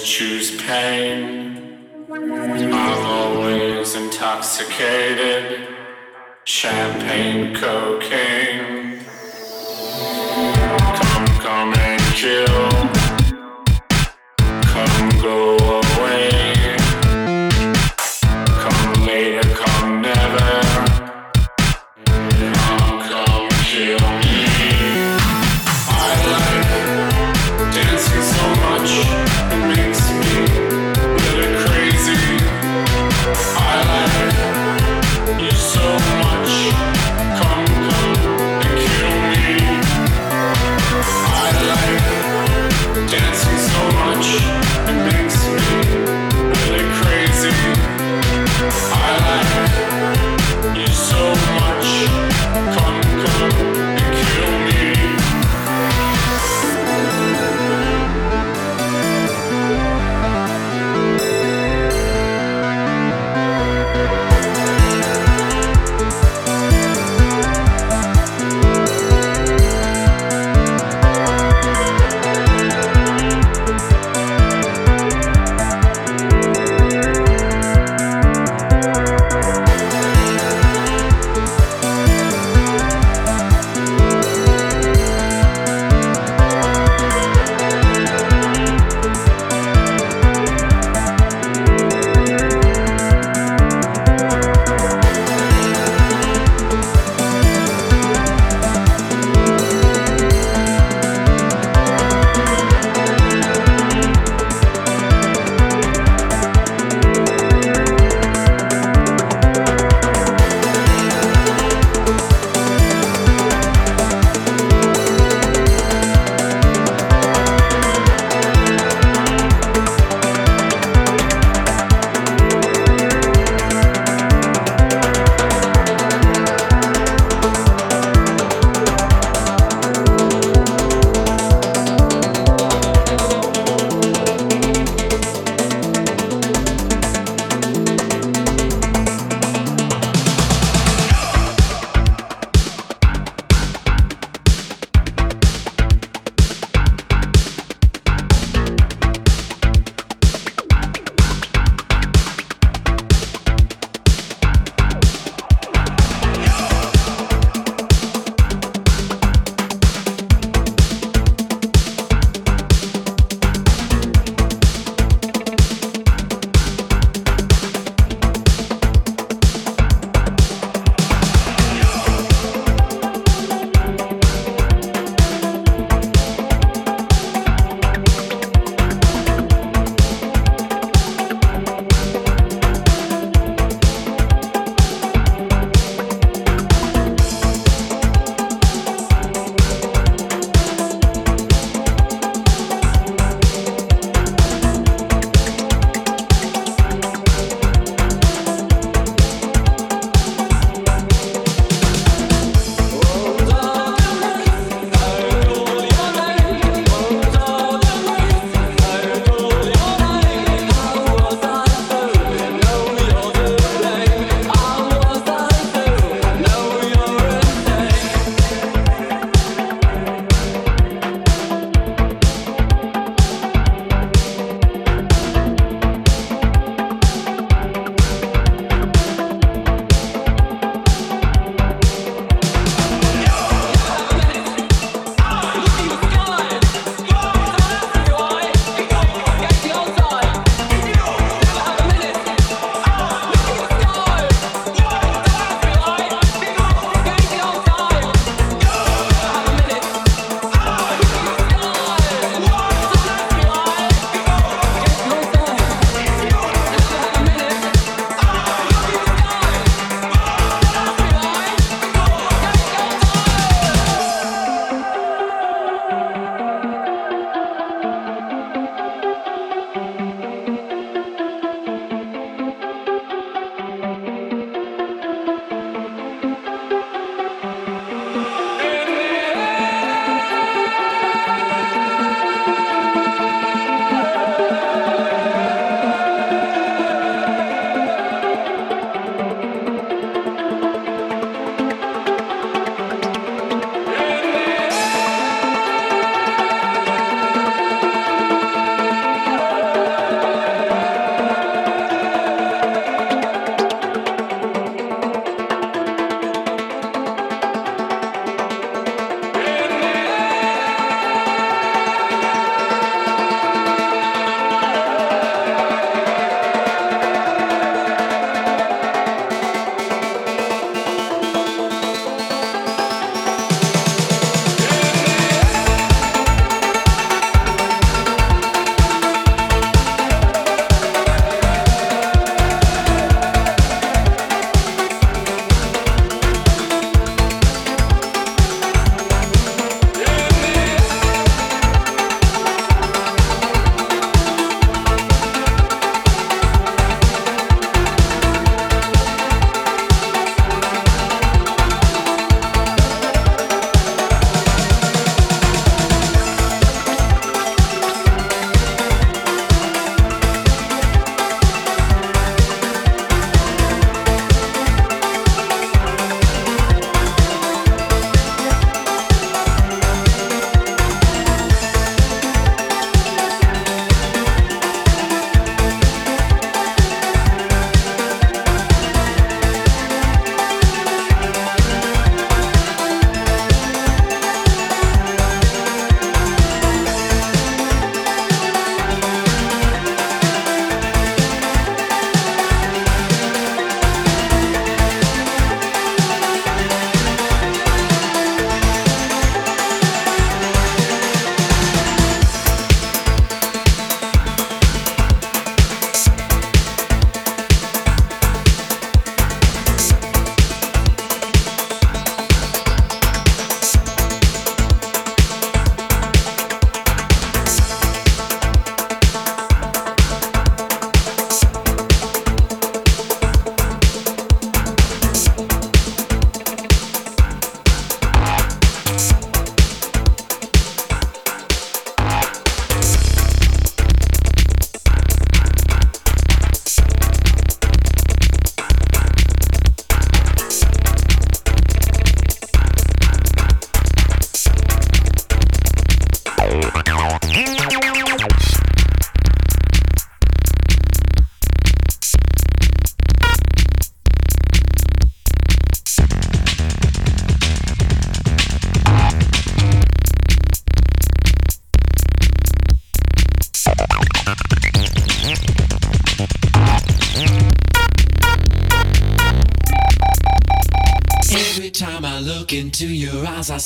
choose pain. I'm always intoxicated. Champagne, cocaine. Come, come and kill. Come, go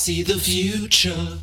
see the future.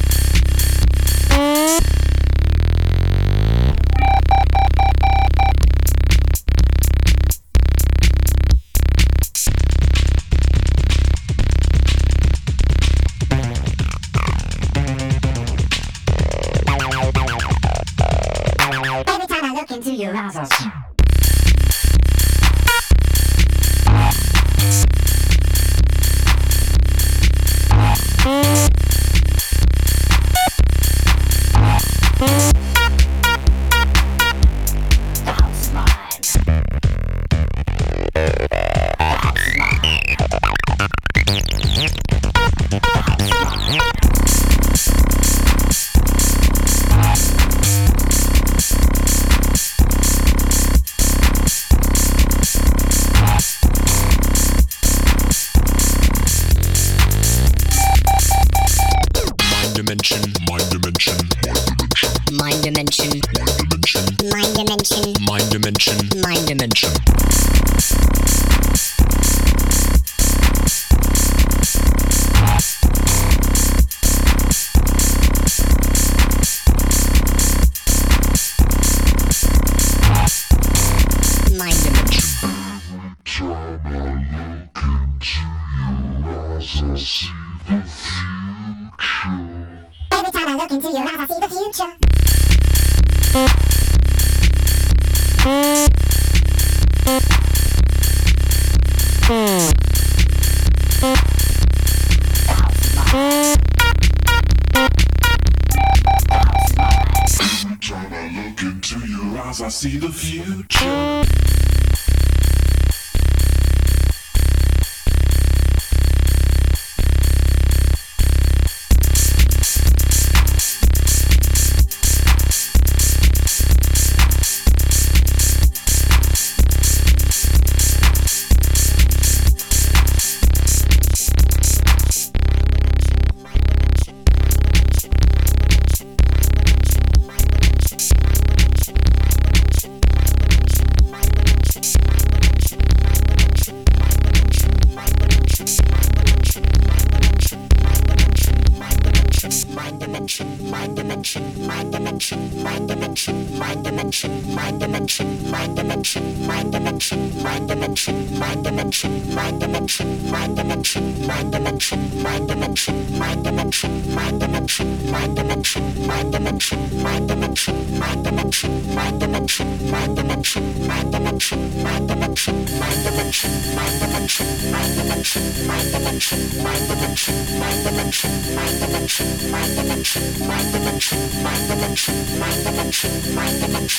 Mm-hmm.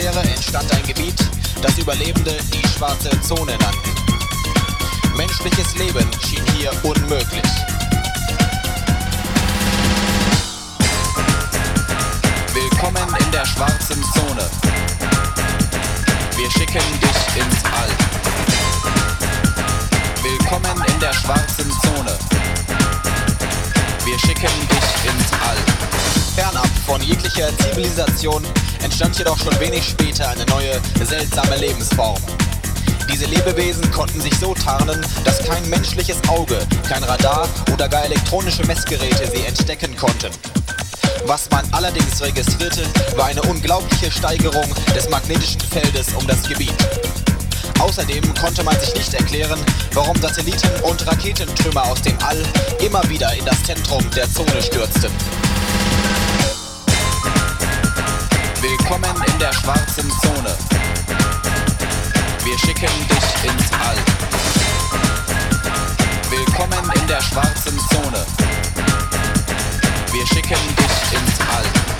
Privatsphäre entstand ein Gebiet, das Überlebende die schwarze Zone elektronische Messgeräte sie entdecken konnten. Was man allerdings registrierte, war eine unglaubliche Steigerung des magnetischen Feldes um das Gebiet. Außerdem konnte man sich nicht erklären, warum Satelliten und Raketentrümmer aus dem All immer wieder in das Zentrum der Zone stürzten. Willkommen in der schwarzen Zone. Wir schicken dich ins All. Willkommen in der schwarzen Zone. Wir schicken dich ins All.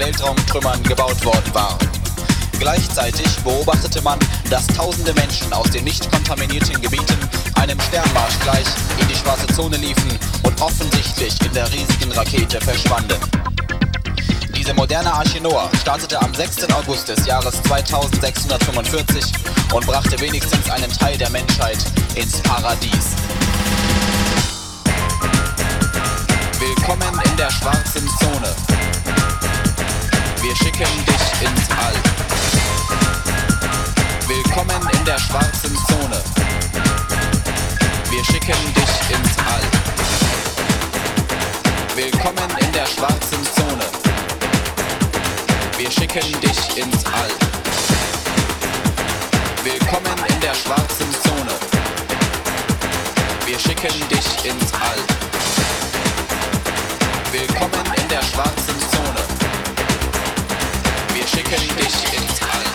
Weltraumtrümmern gebaut worden war. Gleichzeitig beobachtete man, dass tausende Menschen aus den nicht kontaminierten Gebieten einem Sternmarsch gleich in die schwarze Zone liefen und offensichtlich in der riesigen Rakete verschwanden. Diese moderne Arche Noah startete am 6. August des Jahres 2645 und brachte wenigstens einen Teil der Menschheit ins Paradies. Willkommen in der schwarzen Zone. Wir schicken dich ins All. Willkommen in der schwarzen Zone. Wir schicken dich ins All. Willkommen in der schwarzen Zone. Wir schicken dich ins All. Willkommen in der schwarzen Zone. Wir schicken dich ins All. Willkommen in der schwarzen Zone schicken dich ins All.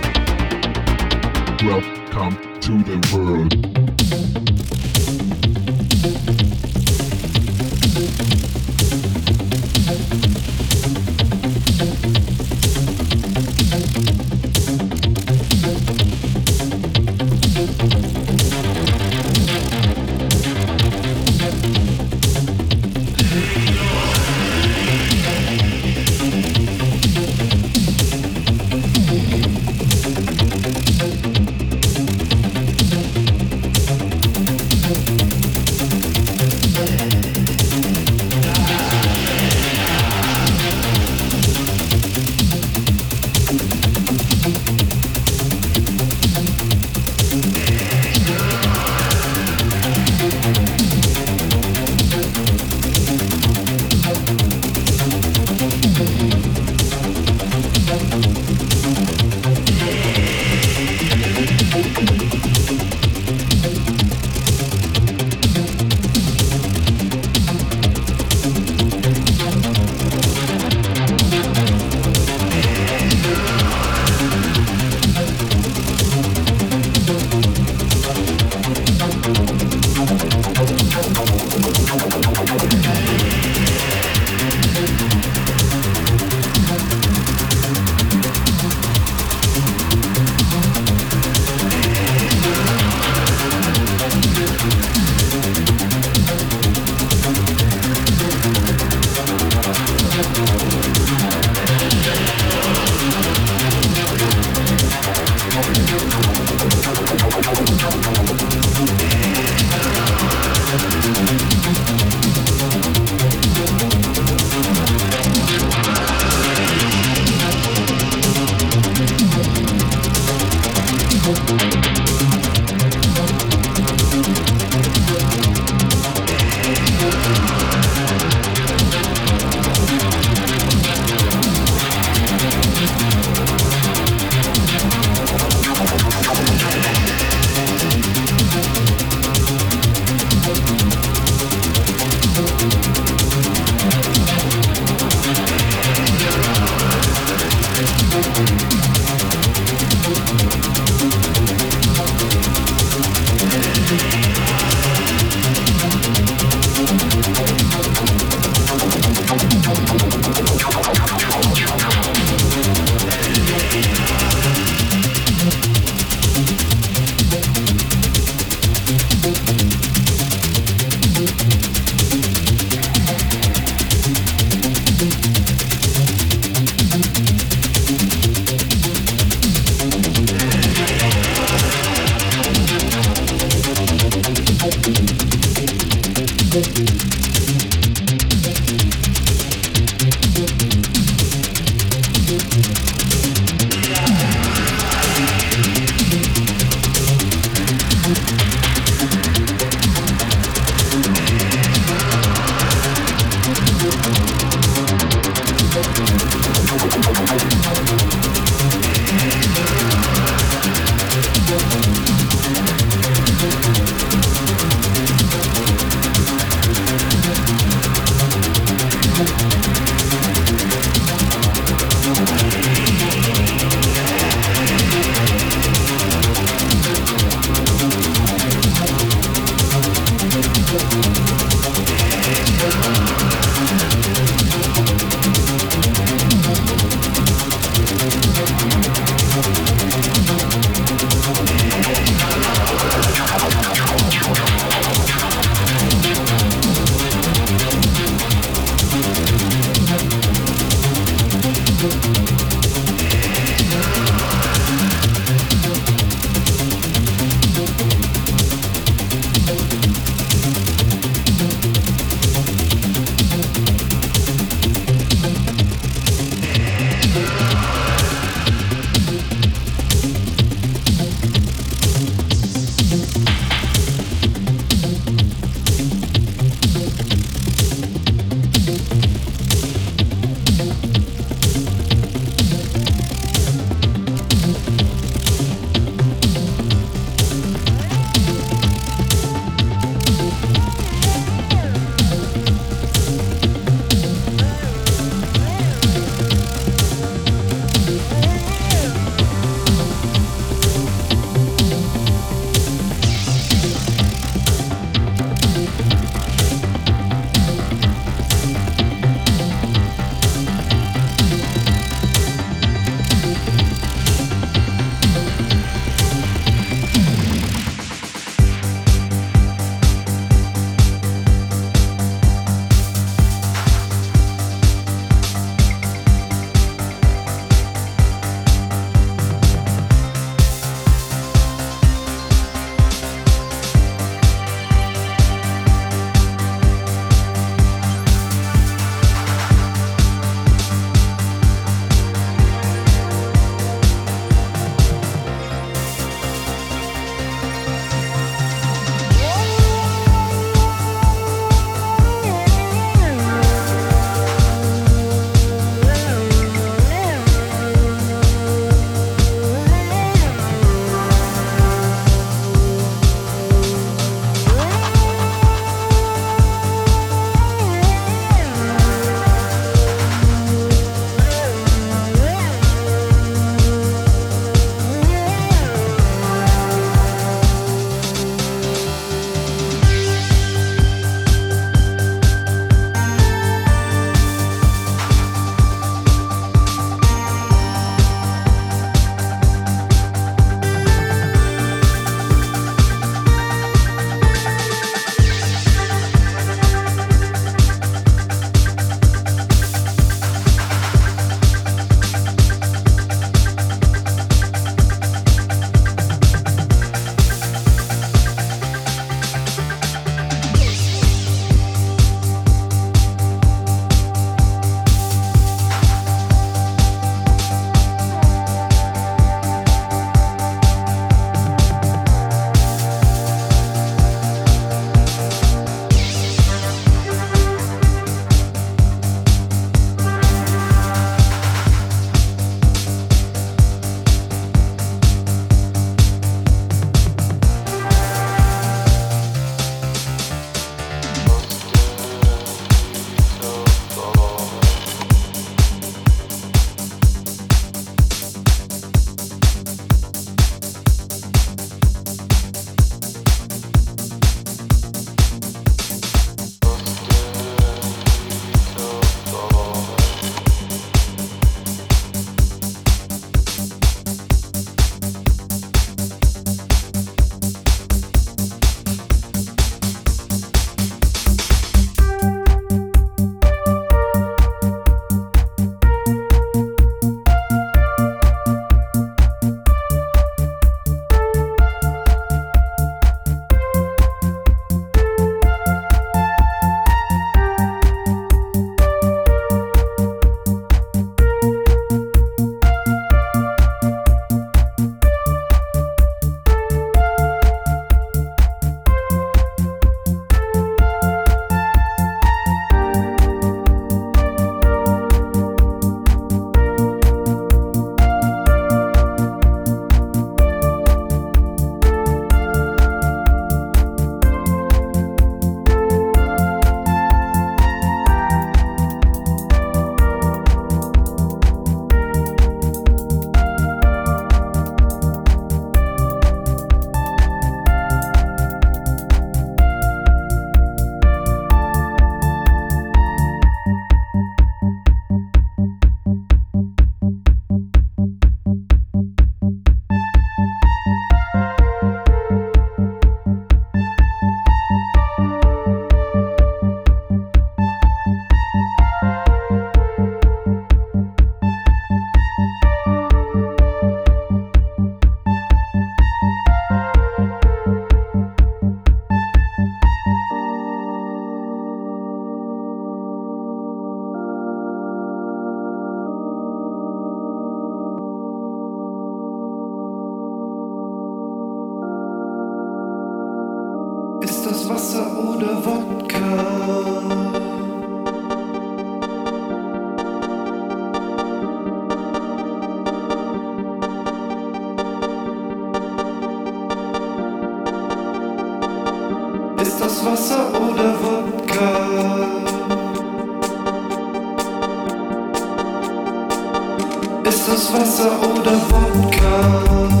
Wasser oder Wodka?